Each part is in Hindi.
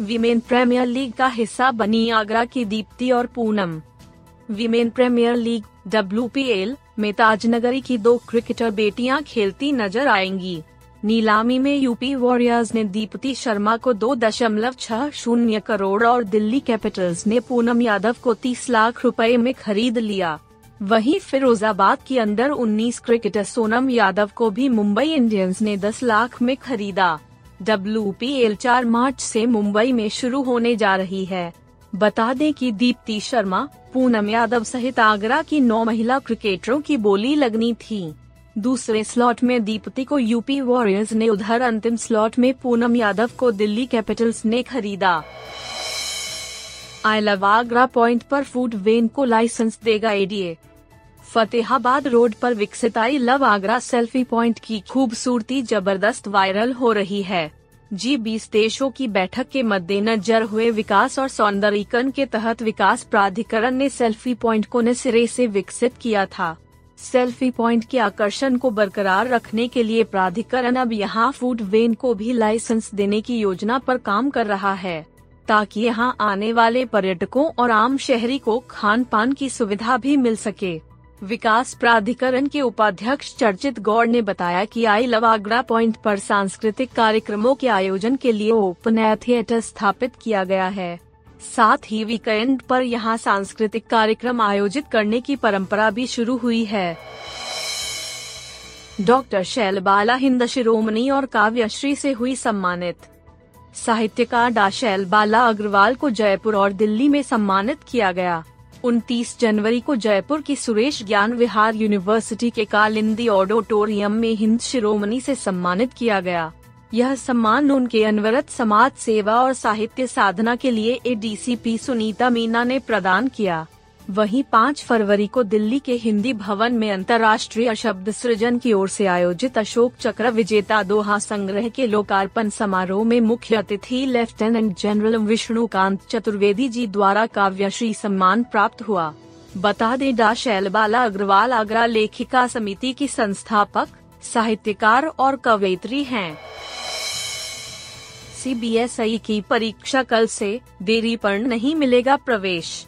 विमेन प्रीमियर लीग का हिस्सा बनी आगरा की दीप्ति और Poonam. Women premier league W में ताजनगरी की दो क्रिकेटर बेटियाँ खेलती नज़र आएँगी। नीलामी में यूपी वॉरियर्स ने दीप्ति शर्मा को दो दशमलव छह शून्य करोड़ और दिल्ली कैपिटल्स ने पूनम यादव को तीस लाख रुपए में खरीद लिया। वहीं फिरोजाबाद की अंदर 19 क्रिकेटर सोनम यादव को भी मुंबई इंडियंस ने 10 लाख में खरीदा। डब्ल्यू पी एल चार मार्च से मुंबई में शुरू होने जा रही है। बता दें कि दीप्ति शर्मा, पूनम यादव सहित आगरा की नौ महिला क्रिकेटरों की बोली लगनी थी। दूसरे स्लॉट में दीप्ति को यूपी वॉरियर्स ने उधर अंतिम स्लॉट में पूनम यादव को दिल्ली कैपिटल्स ने खरीदा। आई लव आगरा पॉइंट पर फ़ूड वेन को लाइसेंस देगा एडीए फतेहाबाद रोड पर विकसित I love Agra selfie point की खूबसूरती ज़बरदस्त वायरल हो रही है। जी बीस देशों की बैठक के मद्देनजर हुए विकास और सौंदर्यीकरण के तहत विकास प्राधिकरण ने सेल्फी पॉइंट को न सिरे से विकसित किया था। सेल्फी पॉइंट के आकर्षण को बरकरार रखने के लिए प्राधिकरण अब यहाँ फ़ूड वेन को भी लाइसेंस देने की योजना पर काम कर रहा है, ताकि यहाँ आने वाले पर्यटकों और आम शहरी को खान पान की सुविधा भी मिल सके। विकास प्राधिकरण के उपाध्यक्ष चर्चित गौड़ ने बताया कि आई लव आगरा पॉइंट पर सांस्कृतिक कार्यक्रमों के आयोजन के लिए ओपन एयर थिएटर स्थापित किया गया है। साथ ही वीकेंड पर यहाँ सांस्कृतिक कार्यक्रम आयोजित करने की परंपरा भी शुरू हुई है। डॉक्टर शैलबाला हिंद शिरोमणि और काव्यश्री से हुई सम्मानित। साहित्यकार डा शैलबाला अग्रवाल को जयपुर और दिल्ली में सम्मानित किया गया। 29 जनवरी को जयपुर की सुरेश ज्ञान विहार यूनिवर्सिटी के कालिंदी ऑडिटोरियम में हिंद शिरोमणि से सम्मानित किया गया। यह सम्मान उनके अनवरत समाज सेवा और साहित्य साधना के लिए एडीसीपी सुनीता मीना ने प्रदान किया। वहीं 5 फरवरी को दिल्ली के हिंदी भवन में अंतर्राष्ट्रीय शब्द सृजन की ओर से आयोजित अशोक चक्र विजेता दोहा संग्रह के लोकार्पण समारोह में मुख्य अतिथि लेफ्टिनेंट जनरल विष्णुकांत चतुर्वेदी जी द्वारा काव्यश्री सम्मान प्राप्त हुआ। बता दें, डा. शैलबाला अग्रवाल आगरा लेखिका समिति की संस्थापक, साहित्यकार और कवयित्री हैं। सीबीएसई की परीक्षा कल से देरी पर नहीं मिलेगा प्रवेश।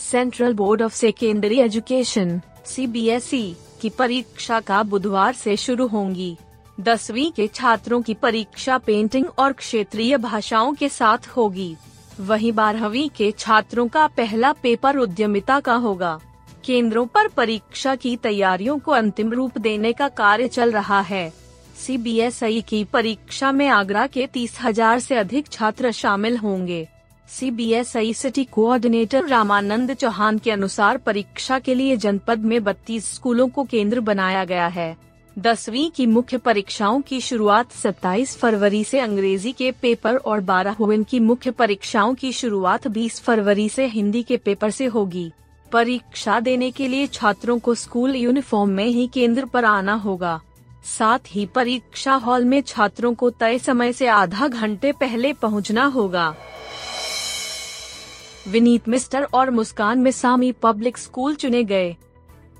Central board of secondary education CBSE की परीक्षा का बुधवार से शुरू होंगी। दसवीं के छात्रों की परीक्षा पेंटिंग और क्षेत्रीय भाषाओं के साथ होगी। वहीं बारहवीं के छात्रों का पहला पेपर उद्यमिता का होगा। केंद्रों पर परीक्षा की तैयारियों को अंतिम रूप देने का कार्य चल रहा है। सीबीएसई की परीक्षा में आगरा के तीस हज़ार से अधिक छात्र शामिल होंगे। CBSE city coordinator Ramanand Chauhan के अनुसार परीक्षा के लिए जनपद में 32 स्कूलों को केंद्र बनाया गया है। दसवीं की मुख्य परीक्षाओं की शुरुआत 27 फरवरी से अंग्रेज़ी के पेपर और बारहवीं की मुख्य परीक्षाओं की शुरुआत 20 फरवरी से हिंदी के पेपर से होगी। परीक्षा देने के लिए छात्रों को स्कूल यूनिफॉर्म में ही केंद्र पर आना होगा। साथ ही परीक्षा हॉल में छात्रों को तय समय से आधा घंटे पहले पहुँचना होगा। विनीत मिस्टर और मुस्कान में सामी पब्लिक स्कूल चुने गए।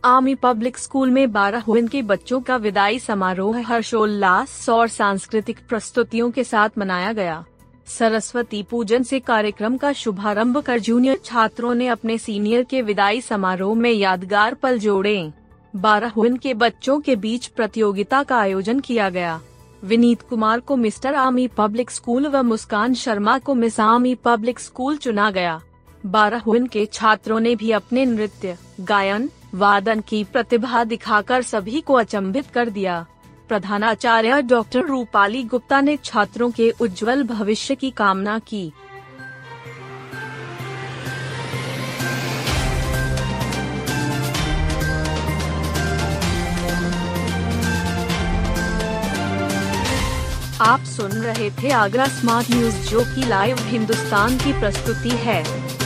आर्मी पब्लिक स्कूल में बारह के बच्चों का विदाई समारोह हर्षोल्लास और सांस्कृतिक प्रस्तुतियों के साथ मनाया गया। सरस्वती पूजन से कार्यक्रम का शुभारंभ कर जूनियर छात्रों ने अपने सीनियर के विदाई समारोह में यादगार पल जोड़े। बारह के बच्चों के बीच प्रतियोगिता का आयोजन किया गया। विनीत कुमार को मिस्टर आर्मी पब्लिक स्कूल व मुस्कान शर्मा को मिस आर्मी पब्लिक स्कूल चुना गया। बारह के छात्रों ने भी अपने नृत्य, गायन, वादन की प्रतिभा दिखाकर सभी को अचंभित कर दिया। प्रधानाचार्य डॉक्टर रूपाली गुप्ता ने छात्रों के उज्जवल भविष्य की कामना की। आप सुन रहे थे आगरा स्मार्ट न्यूज़ जो की लाइव हिंदुस्तान की प्रस्तुति है।